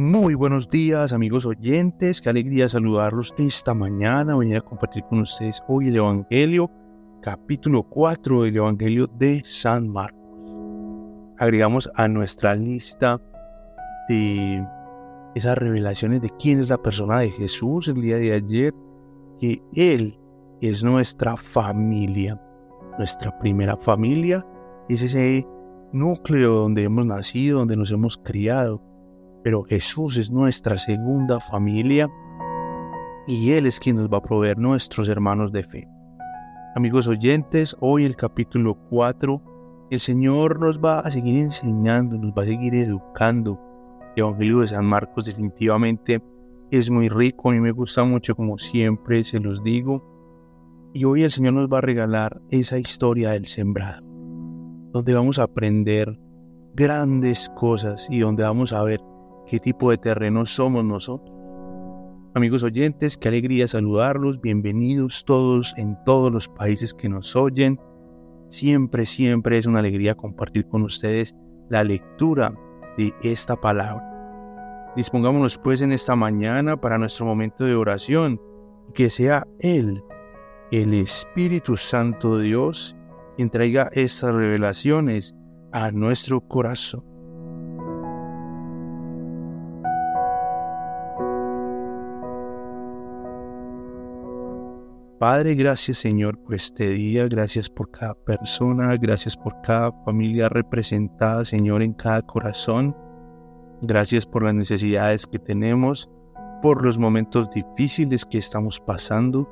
Muy buenos días amigos oyentes, qué alegría saludarlos esta mañana, venir a compartir con ustedes hoy el Evangelio, capítulo 4 del Evangelio de San Marcos. Agregamos a nuestra lista de esas revelaciones de quién es la persona de Jesús el día de ayer, que Él es nuestra familia, nuestra primera familia, es ese núcleo donde hemos nacido, donde nos hemos criado pero Jesús es nuestra segunda familia y Él es quien nos va a proveer nuestros hermanos de fe. Amigos oyentes, hoy el capítulo 4, el Señor nos va a seguir enseñando, nos va a seguir educando. El Evangelio de San Marcos definitivamente es muy rico, a mí me gusta mucho como siempre se los digo. Y hoy el Señor nos va a regalar esa historia del sembrado, donde vamos a aprender grandes cosas y donde vamos a ver qué tipo de terreno somos nosotros. Amigos oyentes, qué alegría saludarlos, bienvenidos todos en todos los países que nos oyen. Siempre, siempre es una alegría compartir con ustedes la lectura de esta palabra. Dispongámonos pues en esta mañana para nuestro momento de oración, que sea Él, el Espíritu Santo de Dios, quien traiga estas revelaciones a nuestro corazón. Padre, gracias Señor por este día, gracias por cada persona, gracias por cada familia representada, Señor, en cada corazón. Gracias por las necesidades que tenemos, por los momentos difíciles que estamos pasando.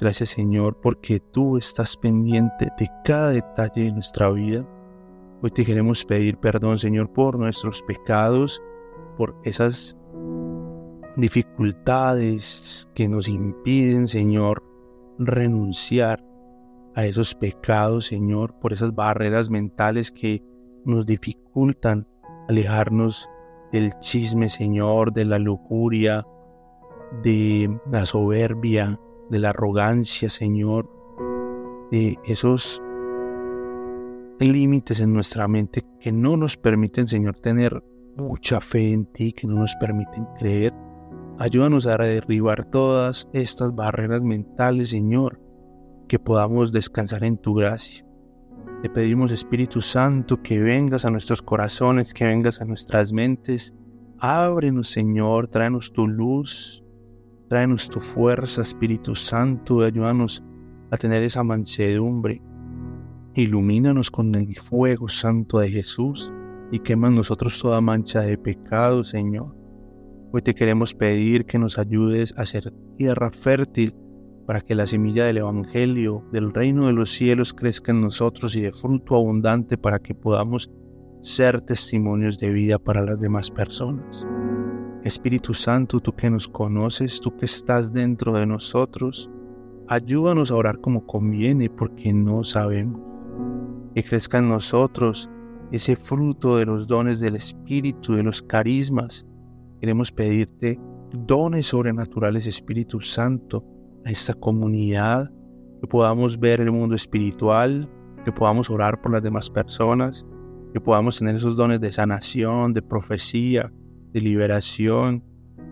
Gracias Señor porque tú estás pendiente de cada detalle de nuestra vida. Hoy te queremos pedir perdón Señor por nuestros pecados, por esas dificultades que nos impiden Señor renunciar a esos pecados, Señor, por esas barreras mentales que nos dificultan alejarnos del chisme, Señor, de la lujuria, de la soberbia, de la arrogancia, Señor, de esos límites en nuestra mente que no nos permiten, Señor, tener mucha fe en ti, que no nos permiten creer Ayúdanos a derribar todas estas barreras mentales, Señor, que podamos descansar en tu gracia. Te pedimos, Espíritu Santo, que vengas a nuestros corazones, que vengas a nuestras mentes. Ábrenos, Señor, tráenos tu luz, tráenos tu fuerza, Espíritu Santo, ayúdanos a tener esa mansedumbre. Ilumínanos con el fuego santo de Jesús y quema en nosotros toda mancha de pecado, Señor. Hoy te queremos pedir que nos ayudes a ser tierra fértil para que la semilla del Evangelio, del reino de los cielos, crezca en nosotros y de fruto abundante para que podamos ser testimonios de vida para las demás personas. Espíritu Santo, tú que nos conoces, tú que estás dentro de nosotros, ayúdanos a orar como conviene porque no sabemos. Que crezca en nosotros ese fruto de los dones del Espíritu, de los carismas, Queremos pedirte dones sobrenaturales, Espíritu Santo, a esta comunidad, que podamos ver el mundo espiritual, que podamos orar por las demás personas, que podamos tener esos dones de sanación, de profecía, de liberación,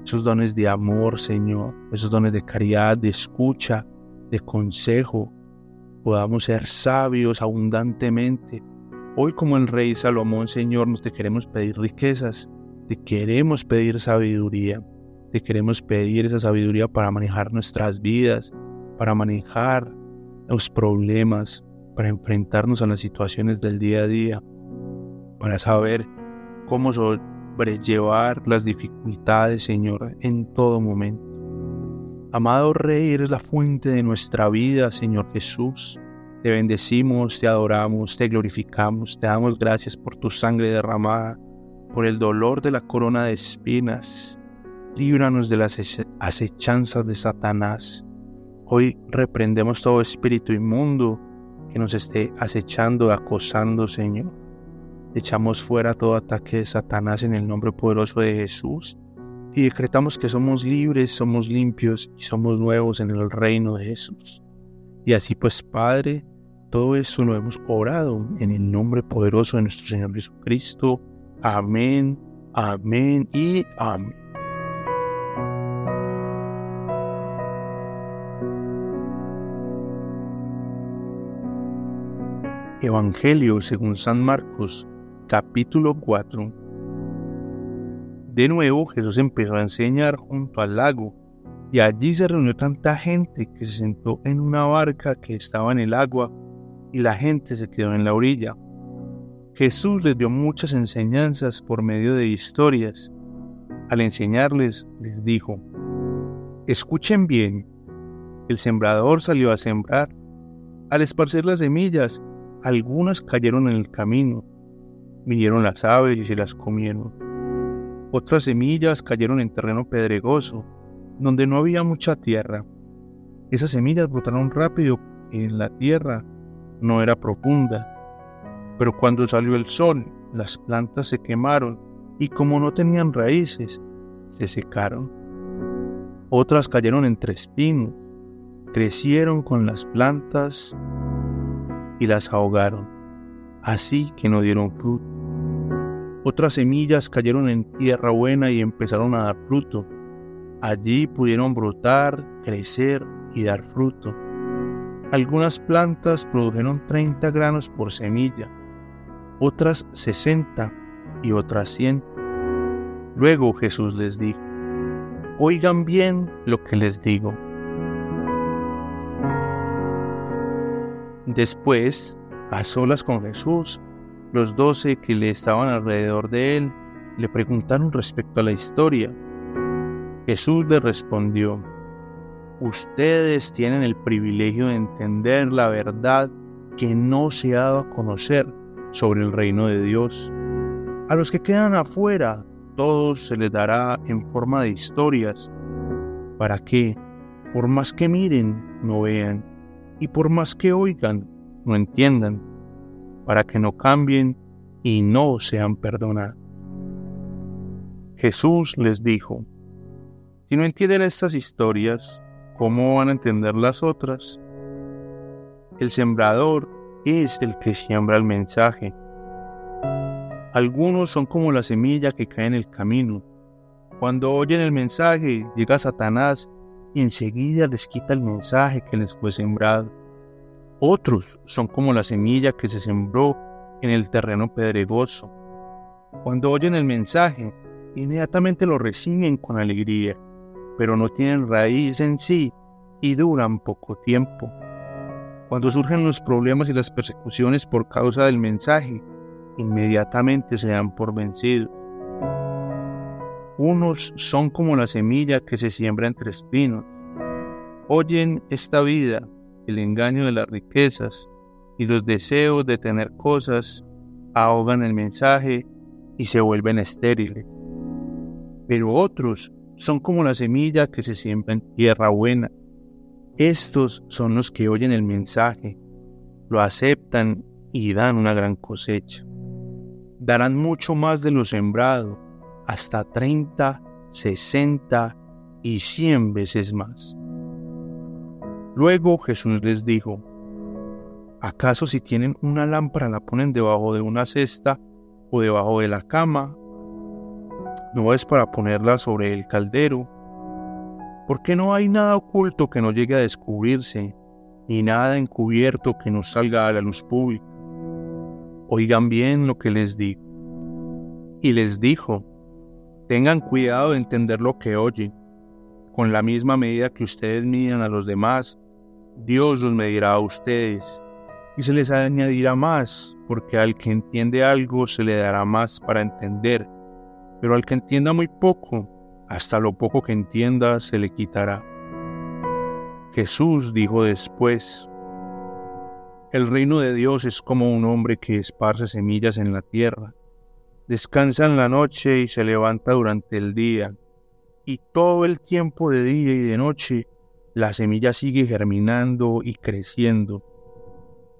esos dones de amor, Señor, esos dones de caridad, de escucha, de consejo, podamos ser sabios abundantemente. Hoy como el rey Salomón, Señor, nos te queremos pedir riquezas, te queremos pedir sabiduría, te queremos pedir esa sabiduría para manejar nuestras vidas, para manejar los problemas, para enfrentarnos a las situaciones del día a día, para saber cómo sobrellevar las dificultades, Señor, en todo momento. Amado Rey, eres la fuente de nuestra vida, Señor Jesús. Te bendecimos, te adoramos, te glorificamos, te damos gracias por tu sangre derramada por el dolor de la corona de espinas. Líbranos de las acechanzas de Satanás. Hoy reprendemos todo espíritu inmundo que nos esté acechando, acosando, Señor. Echamos fuera todo ataque de Satanás en el nombre poderoso de Jesús y decretamos que somos libres, somos limpios y somos nuevos en el reino de Jesús. Y así pues, Padre, todo eso lo hemos orado en el nombre poderoso de nuestro Señor Jesucristo. Amén Amén y amén. Evangelio según San Marcos, capítulo 4. De nuevo Jesús empezó a enseñar junto al lago, y allí se reunió tanta gente que se sentó en una barca que estaba en el agua, y la gente se quedó en la orilla. Jesús les dio muchas enseñanzas por medio de historias. Al enseñarles, les dijo, Escuchen bien, el sembrador salió a sembrar. Al esparcir las semillas, algunas cayeron en el camino. Vinieron las aves y se las comieron. Otras semillas cayeron en terreno pedregoso, donde no había mucha tierra. Esas semillas brotaron rápido en la tierra no era profunda. Pero cuando salió el sol, las plantas se quemaron y como no tenían raíces, se secaron. Otras cayeron entre espinos, crecieron con las plantas y las ahogaron, así que no dieron fruto. Otras semillas cayeron en tierra buena y empezaron a dar fruto. Allí pudieron brotar, crecer y dar fruto. Algunas plantas produjeron 30 granos por semilla, otras 60 y otras 100. Luego Jesús les dijo, oigan bien lo que les digo. Después, a solas con Jesús, los doce que le estaban alrededor de él le preguntaron respecto a la historia. Jesús les respondió, Ustedes tienen el privilegio de entender la verdad que no se ha dado a conocer sobre el reino de Dios. A los que quedan afuera, todo se les dará en forma de historias, para que, por más que miren, no vean, y por más que oigan, no entiendan, para que no cambien y no sean perdonados. Jesús les dijo, si no entienden estas historias, ¿cómo van a entender las otras? El sembrador es el que siembra el mensaje. Algunos son como la semilla que cae en el camino. Cuando oyen el mensaje, llega Satanás y enseguida les quita el mensaje que les fue sembrado. Otros son como la semilla que se sembró en el terreno pedregoso. Cuando oyen el mensaje, inmediatamente lo reciben con alegría, pero no tienen raíz en sí y duran poco tiempo. Cuando surgen los problemas y las persecuciones por causa del mensaje, inmediatamente se dan por vencidos. Unos son como la semilla que se siembra entre espinos. Oyen esta vida el engaño de las riquezas y los deseos de tener cosas ahogan el mensaje y se vuelven estériles. Pero otros son como la semilla que se siembra en tierra buena. Estos son los que oyen el mensaje, lo aceptan y dan una gran cosecha. Darán mucho más de lo sembrado, hasta 30, 60 y 100 veces más. Luego Jesús les dijo, ¿acaso si tienen una lámpara la ponen debajo de una cesta o debajo de la cama? ¿No es para ponerla sobre el caldero? Porque no hay nada oculto que no llegue a descubrirse, ni nada encubierto que no salga a la luz pública. Oigan bien lo que les digo. Y les dijo, tengan cuidado de entender lo que oyen con la misma medida que ustedes midan a los demás, Dios los medirá a ustedes y se les añadirá más, porque al que entiende algo se le dará más para entender, pero al que entienda muy poco, hasta lo poco que entienda se le quitará. Jesús dijo después, el reino de Dios es como un hombre que esparce semillas en la tierra, descansa en la noche y se levanta durante el día y todo el tiempo de día y de noche la semilla sigue germinando y creciendo.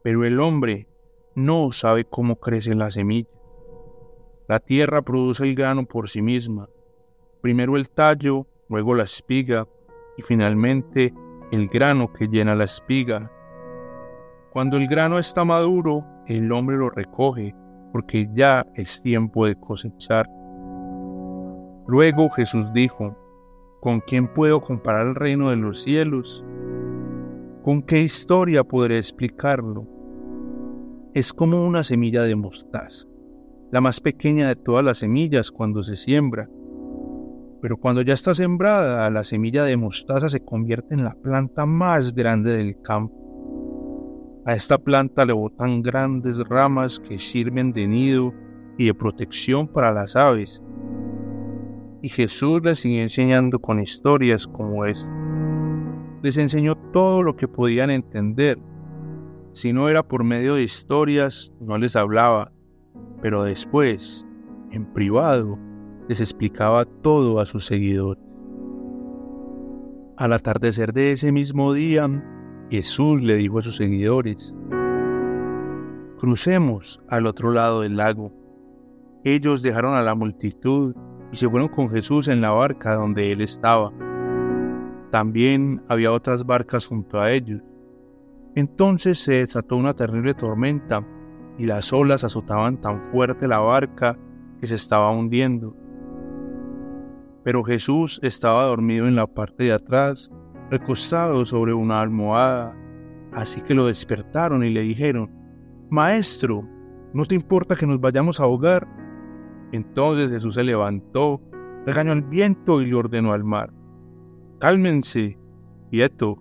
Pero el hombre no sabe cómo crece la semilla. La tierra produce el grano por sí misma, primero el tallo, luego la espiga y finalmente el grano que llena la espiga. Cuando el grano está maduro, el hombre lo recoge porque ya es tiempo de cosechar. Luego Jesús dijo, ¿con quién puedo comparar el reino de los cielos? ¿Con qué historia podré explicarlo? Es como una semilla de mostaza, la más pequeña de todas las semillas cuando se siembra. Pero cuando ya está sembrada, la semilla de mostaza se convierte en la planta más grande del campo. A esta planta le botan grandes ramas que sirven de nido y de protección para las aves. Y Jesús les sigue enseñando con historias como esta. Les enseñó todo lo que podían entender. Si no era por medio de historias, no les hablaba, pero después, en privado, les explicaba todo a sus seguidores. Al atardecer de ese mismo día, Jesús le dijo a sus seguidores, crucemos al otro lado del lago. Ellos dejaron a la multitud y se fueron con Jesús en la barca donde él estaba. También había otras barcas junto a ellos. Entonces se desató una terrible tormenta y las olas azotaban tan fuerte la barca que se estaba hundiendo. Pero Jesús estaba dormido en la parte de atrás, recostado sobre una almohada. Así que lo despertaron y le dijeron, Maestro, ¿no te importa que nos vayamos a ahogar? Entonces Jesús se levantó, regañó al viento y le ordenó al mar, Cálmense, quieto.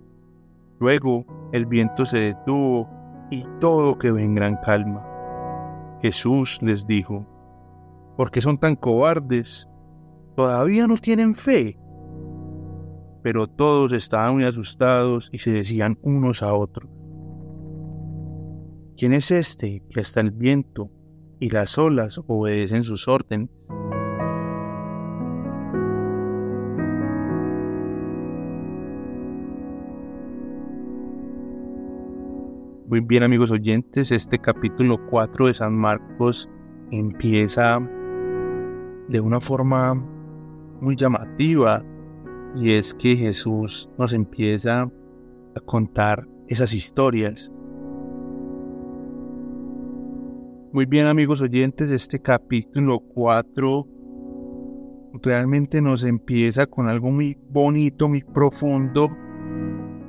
Luego el viento se detuvo y todo quedó en gran calma. Jesús les dijo, ¿por qué son tan cobardes? ¿Todavía no tienen fe? Pero todos estaban muy asustados y se decían unos a otros, ¿quién es este que hasta el viento y las olas obedecen sus órdenes. Muy bien amigos oyentes, este capítulo 4 de San Marcos empieza de una forma muy llamativa y es que Jesús nos empieza a contar esas historias Muy bien amigos oyentes, este capítulo 4 realmente nos empieza con algo muy bonito, muy profundo,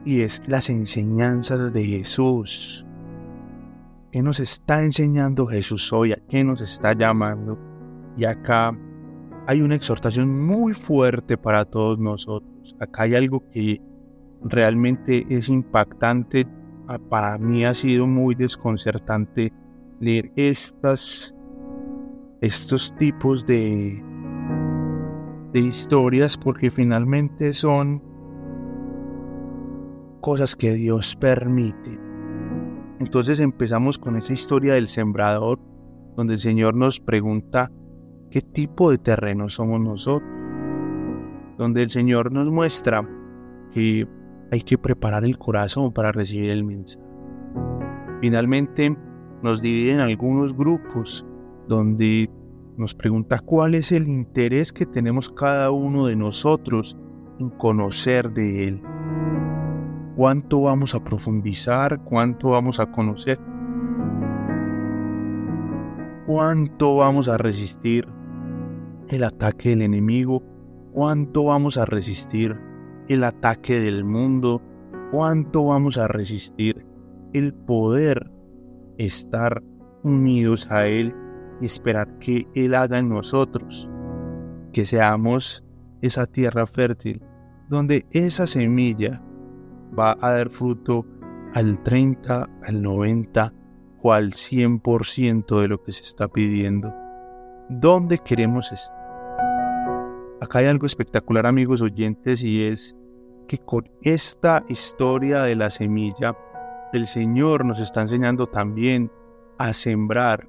y es las enseñanzas de Jesús. ¿Qué nos está enseñando Jesús hoy? ¿A qué nos está llamando? Y acá hay una exhortación muy fuerte para todos nosotros. Acá hay algo que realmente es impactante. Para mí ha sido muy desconcertante leer estas, estos tipos de, de historias porque finalmente son cosas que Dios permite. Entonces empezamos con esa historia del sembrador, donde el Señor nos pregunta qué tipo de terreno somos nosotros, donde el Señor nos muestra que hay que preparar el corazón para recibir el mensaje. Finalmente, nos divide en algunos grupos donde nos pregunta cuál es el interés que tenemos cada uno de nosotros en conocer de Él. ¿Cuánto vamos a profundizar? ¿Cuánto vamos a conocer? ¿Cuánto vamos a resistir el ataque del enemigo? ¿Cuánto vamos a resistir el ataque del mundo? ¿Cuánto vamos a resistir el poder estar unidos a Él y esperar que Él haga en nosotros, que seamos esa tierra fértil donde esa semilla va a dar fruto al 30, al 90 o al 100% de lo que se está pidiendo. ¿Dónde queremos estar? Acá hay algo espectacular amigos oyentes y es que con esta historia de la semilla el Señor nos está enseñando también a sembrar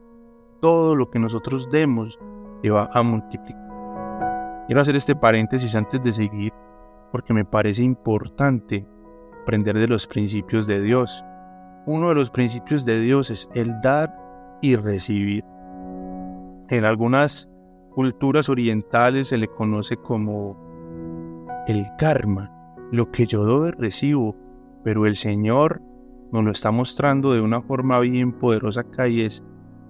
todo lo que nosotros demos y va a multiplicar. Quiero hacer este paréntesis antes de seguir porque me parece importante aprender de los principios de Dios. Uno de los principios de Dios es el dar y recibir. En algunas culturas orientales se le conoce como el karma, lo que yo doy recibo, pero el Señor nos lo está mostrando de una forma bien poderosa acá y es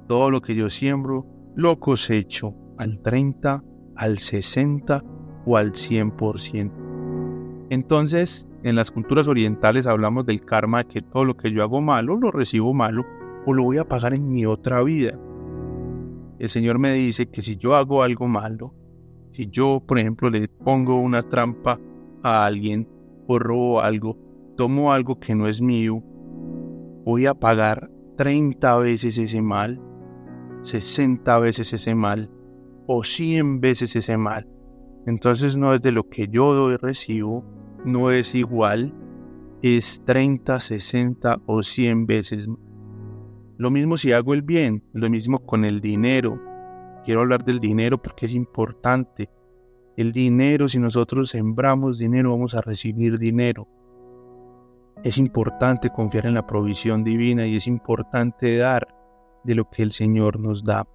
todo lo que yo siembro lo cosecho al 30 al 60 o al 100%. Entonces, en las culturas orientales hablamos del karma, que todo lo que yo hago malo lo recibo malo o lo voy a pagar en mi otra vida. El Señor me dice que si yo hago algo malo, si yo, por ejemplo, le pongo una trampa a alguien o robo algo, tomo algo que no es mío, voy a pagar 30 veces ese mal, 60 veces ese mal o 100 veces ese mal. Entonces no es de lo que yo doy recibo, no es igual, es 30, 60 o 100 veces más. Lo mismo si hago el bien, lo mismo con el dinero. Quiero hablar del dinero porque es importante. El dinero, si nosotros sembramos dinero, vamos a recibir dinero. Es importante confiar en la provisión divina y es importante dar de lo que el Señor nos da.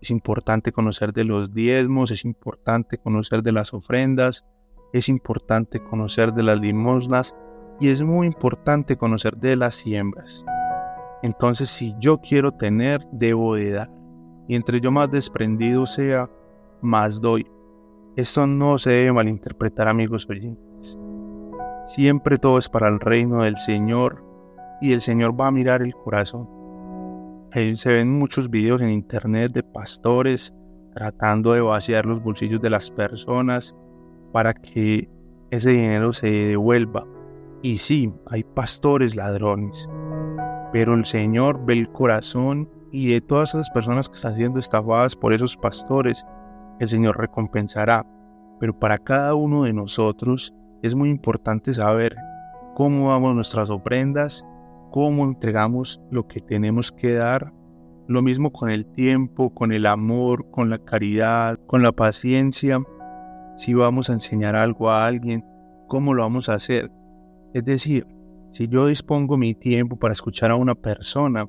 Es importante conocer de los diezmos, es importante conocer de las ofrendas, es importante conocer de las limosnas y es muy importante conocer de las siembras. Entonces, si yo quiero tener, debo de dar. Y entre yo más desprendido sea, más doy. Esto no se debe malinterpretar, amigos oyentes. Siempre todo es para el reino del Señor y el Señor va a mirar el corazón. se ven muchos videos en internet de pastores tratando de vaciar los bolsillos de las personas para que ese dinero se devuelva. Y sí, hay pastores ladrones, pero el Señor ve el corazón y de todas esas personas que están siendo estafadas por esos pastores, el Señor recompensará. Pero para cada uno de nosotros es muy importante saber cómo damos nuestras ofrendas, cómo entregamos lo que tenemos que dar. Lo mismo con el tiempo, con el amor, con la caridad, con la paciencia. Si vamos a enseñar algo a alguien, ¿cómo lo vamos a hacer? Es decir, si yo dispongo mi tiempo para escuchar a una persona,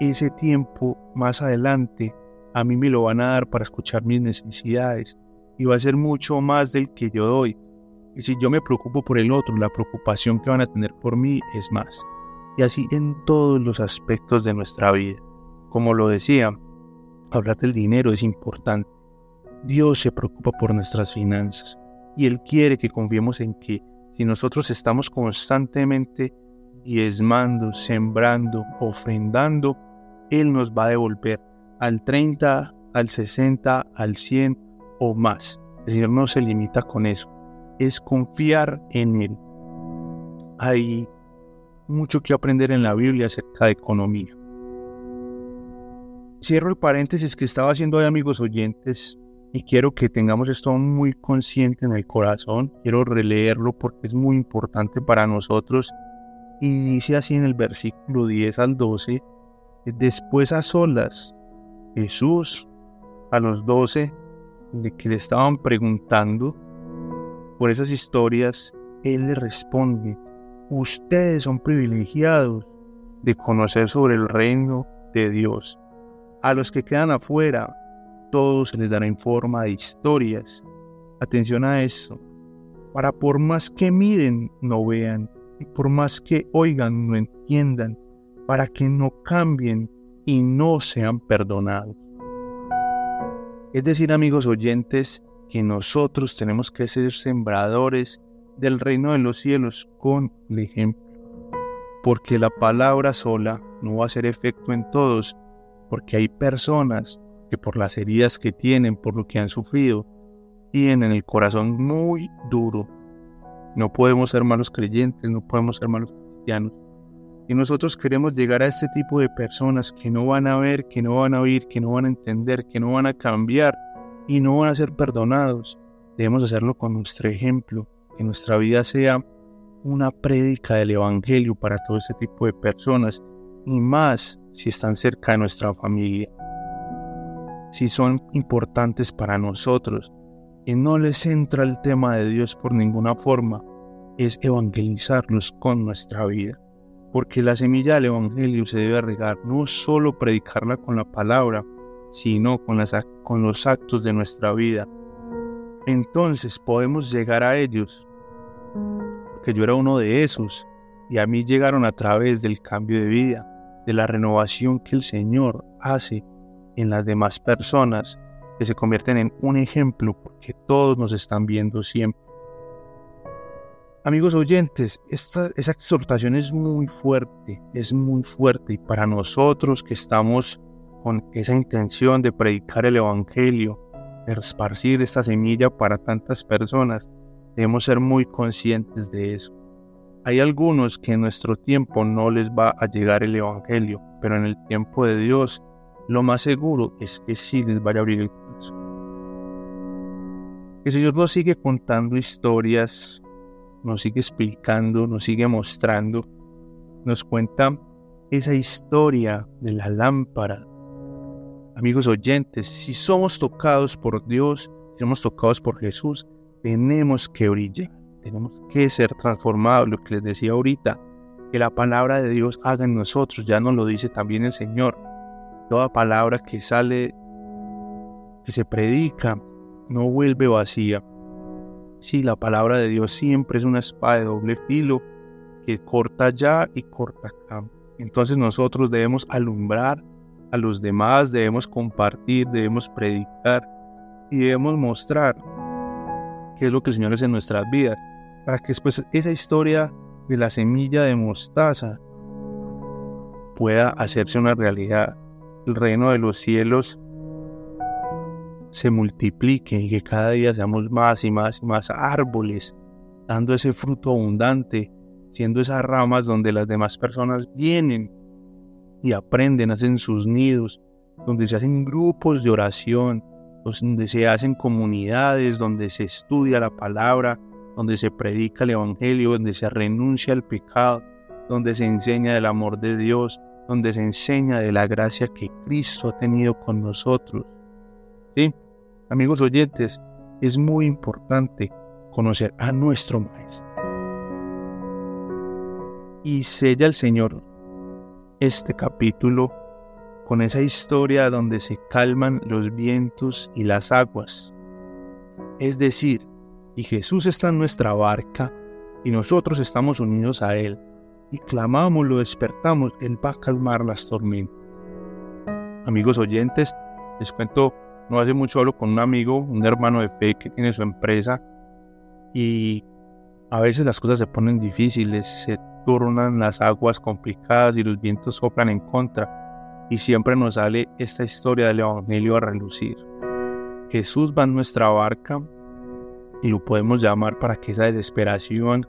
ese tiempo más adelante a mí me lo van a dar para escuchar mis necesidades y va a ser mucho más del que yo doy. Y si yo me preocupo por el otro, la preocupación que van a tener por mí es más. Y así en todos los aspectos de nuestra vida. Como lo decía, hablar del dinero es importante. Dios se preocupa por nuestras finanzas y Él quiere que confiemos en que si nosotros estamos constantemente diezmando, sembrando, ofrendando, Él nos va a devolver al 30, al 60, al 100 o más. El Señor no se limita con eso, es confiar en Él. Hay mucho que aprender en la Biblia acerca de economía. Cierro el paréntesis que estaba haciendo de amigos oyentes y quiero que tengamos esto muy consciente en el corazón. Quiero releerlo porque es muy importante para nosotros. Y dice así en el versículo 10 al 12, después a solas, Jesús a los 12 de que le estaban preguntando por esas historias, Él le responde, ustedes son privilegiados de conocer sobre el reino de Dios. A los que quedan afuera, todo se les dará en forma de historias. Atención a eso. Para por más que miren, no vean. Y por más que oigan, no entiendan. Para que no cambien y no sean perdonados. Es decir, amigos oyentes, que nosotros tenemos que ser sembradores del reino de los cielos con el ejemplo. Porque la palabra sola no va a hacer efecto en todos, porque hay personas que por las heridas que tienen, por lo que han sufrido, tienen el corazón muy duro. No podemos ser malos creyentes, no podemos ser malos cristianos. Y nosotros queremos llegar a este tipo de personas que no van a ver, que no van a oír, que no van a entender, que no van a cambiar y no van a ser perdonados. Debemos hacerlo con nuestro ejemplo, que nuestra vida sea una prédica del Evangelio para todo este tipo de personas y más si están cerca de nuestra familia si son importantes para nosotros y no les entra el tema de Dios por ninguna forma, es evangelizarlos con nuestra vida. Porque la semilla del Evangelio se debe regar, no solo predicarla con la palabra, sino con, con los actos de nuestra vida. Entonces podemos llegar a ellos, porque yo era uno de esos, y a mí llegaron a través del cambio de vida, de la renovación que el Señor hace en las demás personas que se convierten en un ejemplo porque todos nos están viendo siempre. Amigos oyentes, esta, esa exhortación es muy fuerte, es muy fuerte y para nosotros que estamos con esa intención de predicar el Evangelio, de esparcir esta semilla para tantas personas, debemos ser muy conscientes de eso. Hay algunos que en nuestro tiempo no les va a llegar el Evangelio, pero en el tiempo de Dios lo más seguro es que sí les vaya a abrir el corazón. El Señor nos sigue contando historias, nos sigue explicando, nos sigue mostrando, nos cuenta esa historia de la lámpara. Amigos oyentes, si somos tocados por Dios, si somos tocados por Jesús, tenemos que brillar, tenemos que ser transformados, lo que les decía ahorita, que la palabra de Dios haga en nosotros, ya nos lo dice también el Señor. Toda palabra que sale, que se predica, no vuelve vacía. Sí, la palabra de Dios siempre es una espada de doble filo que corta allá y corta acá. Entonces nosotros debemos alumbrar a los demás, debemos compartir, debemos predicar y debemos mostrar qué es lo que el Señor hace en nuestras vidas, para que después esa historia de la semilla de mostaza pueda hacerse una realidad. El reino de los cielos se multiplique y que cada día seamos más y más y más árboles, dando ese fruto abundante, siendo esas ramas donde las demás personas vienen y aprenden, hacen sus nidos, donde se hacen grupos de oración, donde se hacen comunidades, donde se estudia la palabra, donde se predica el Evangelio, donde se renuncia al pecado, donde se enseña del amor de Dios, donde se enseña de la gracia que Cristo ha tenido con nosotros. ¿Sí? Amigos oyentes, es muy importante conocer a nuestro Maestro. Y sella el Señor este capítulo con esa historia donde se calman los vientos y las aguas. Es decir, y Jesús está en nuestra barca y nosotros estamos unidos a Él y clamamos, lo despertamos, Él va a calmar las tormentas. Amigos oyentes, les cuento, no hace mucho hablo con un amigo, un hermano de fe que tiene su empresa y a veces las cosas se ponen difíciles, se turnan las aguas complicadas y los vientos soplan en contra y siempre nos sale esta historia del Evangelio a relucir. Jesús va en nuestra barca y lo podemos llamar para que esa desesperación,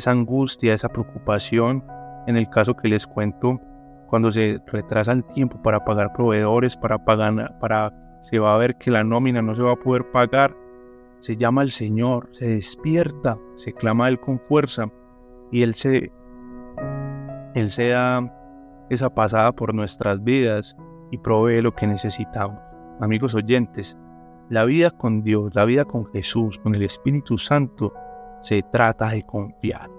esa angustia, esa preocupación, en el caso que les cuento, cuando se retrasa el tiempo para pagar proveedores, para pagar, para se va a ver que la nómina no se va a poder pagar, se llama al Señor, se despierta, se clama a Él con fuerza y Él se, Él se da esa pasada por nuestras vidas y provee lo que necesitamos. Amigos oyentes, la vida con Dios, la vida con Jesús, con el Espíritu Santo, se trata de confiar,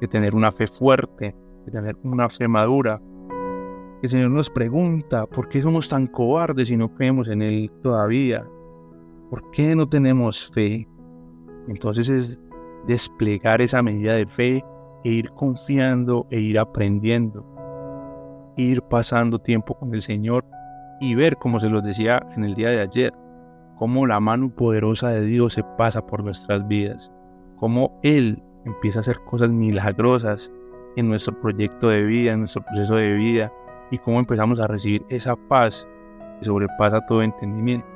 de tener una fe fuerte, de tener una fe madura. El Señor nos pregunta, ¿por qué somos tan cobardes y no creemos en Él todavía? ¿Por qué no tenemos fe? Entonces es desplegar esa medida de fe e ir confiando e ir aprendiendo ir pasando tiempo con el Señor y ver, como se los decía en el día de ayer, cómo la mano poderosa de Dios se pasa por nuestras vidas, cómo Él empieza a hacer cosas milagrosas en nuestro proyecto de vida, en nuestro proceso de vida, y cómo empezamos a recibir esa paz que sobrepasa todo entendimiento.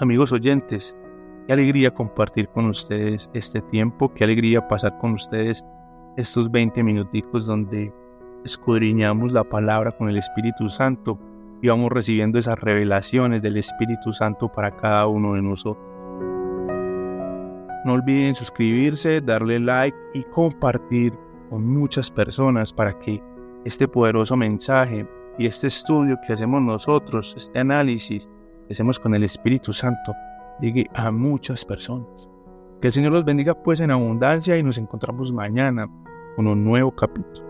Amigos oyentes, qué alegría compartir con ustedes este tiempo, qué alegría pasar con ustedes estos 20 minuticos donde escudriñamos la palabra con el Espíritu Santo y vamos recibiendo esas revelaciones del Espíritu Santo para cada uno de nosotros. No olviden suscribirse, darle like y compartir con muchas personas para que este poderoso mensaje y este estudio que hacemos nosotros, este análisis que hacemos con el Espíritu Santo, llegue a muchas personas. Que el Señor los bendiga pues en abundancia y nos encontramos mañana con un nuevo capítulo.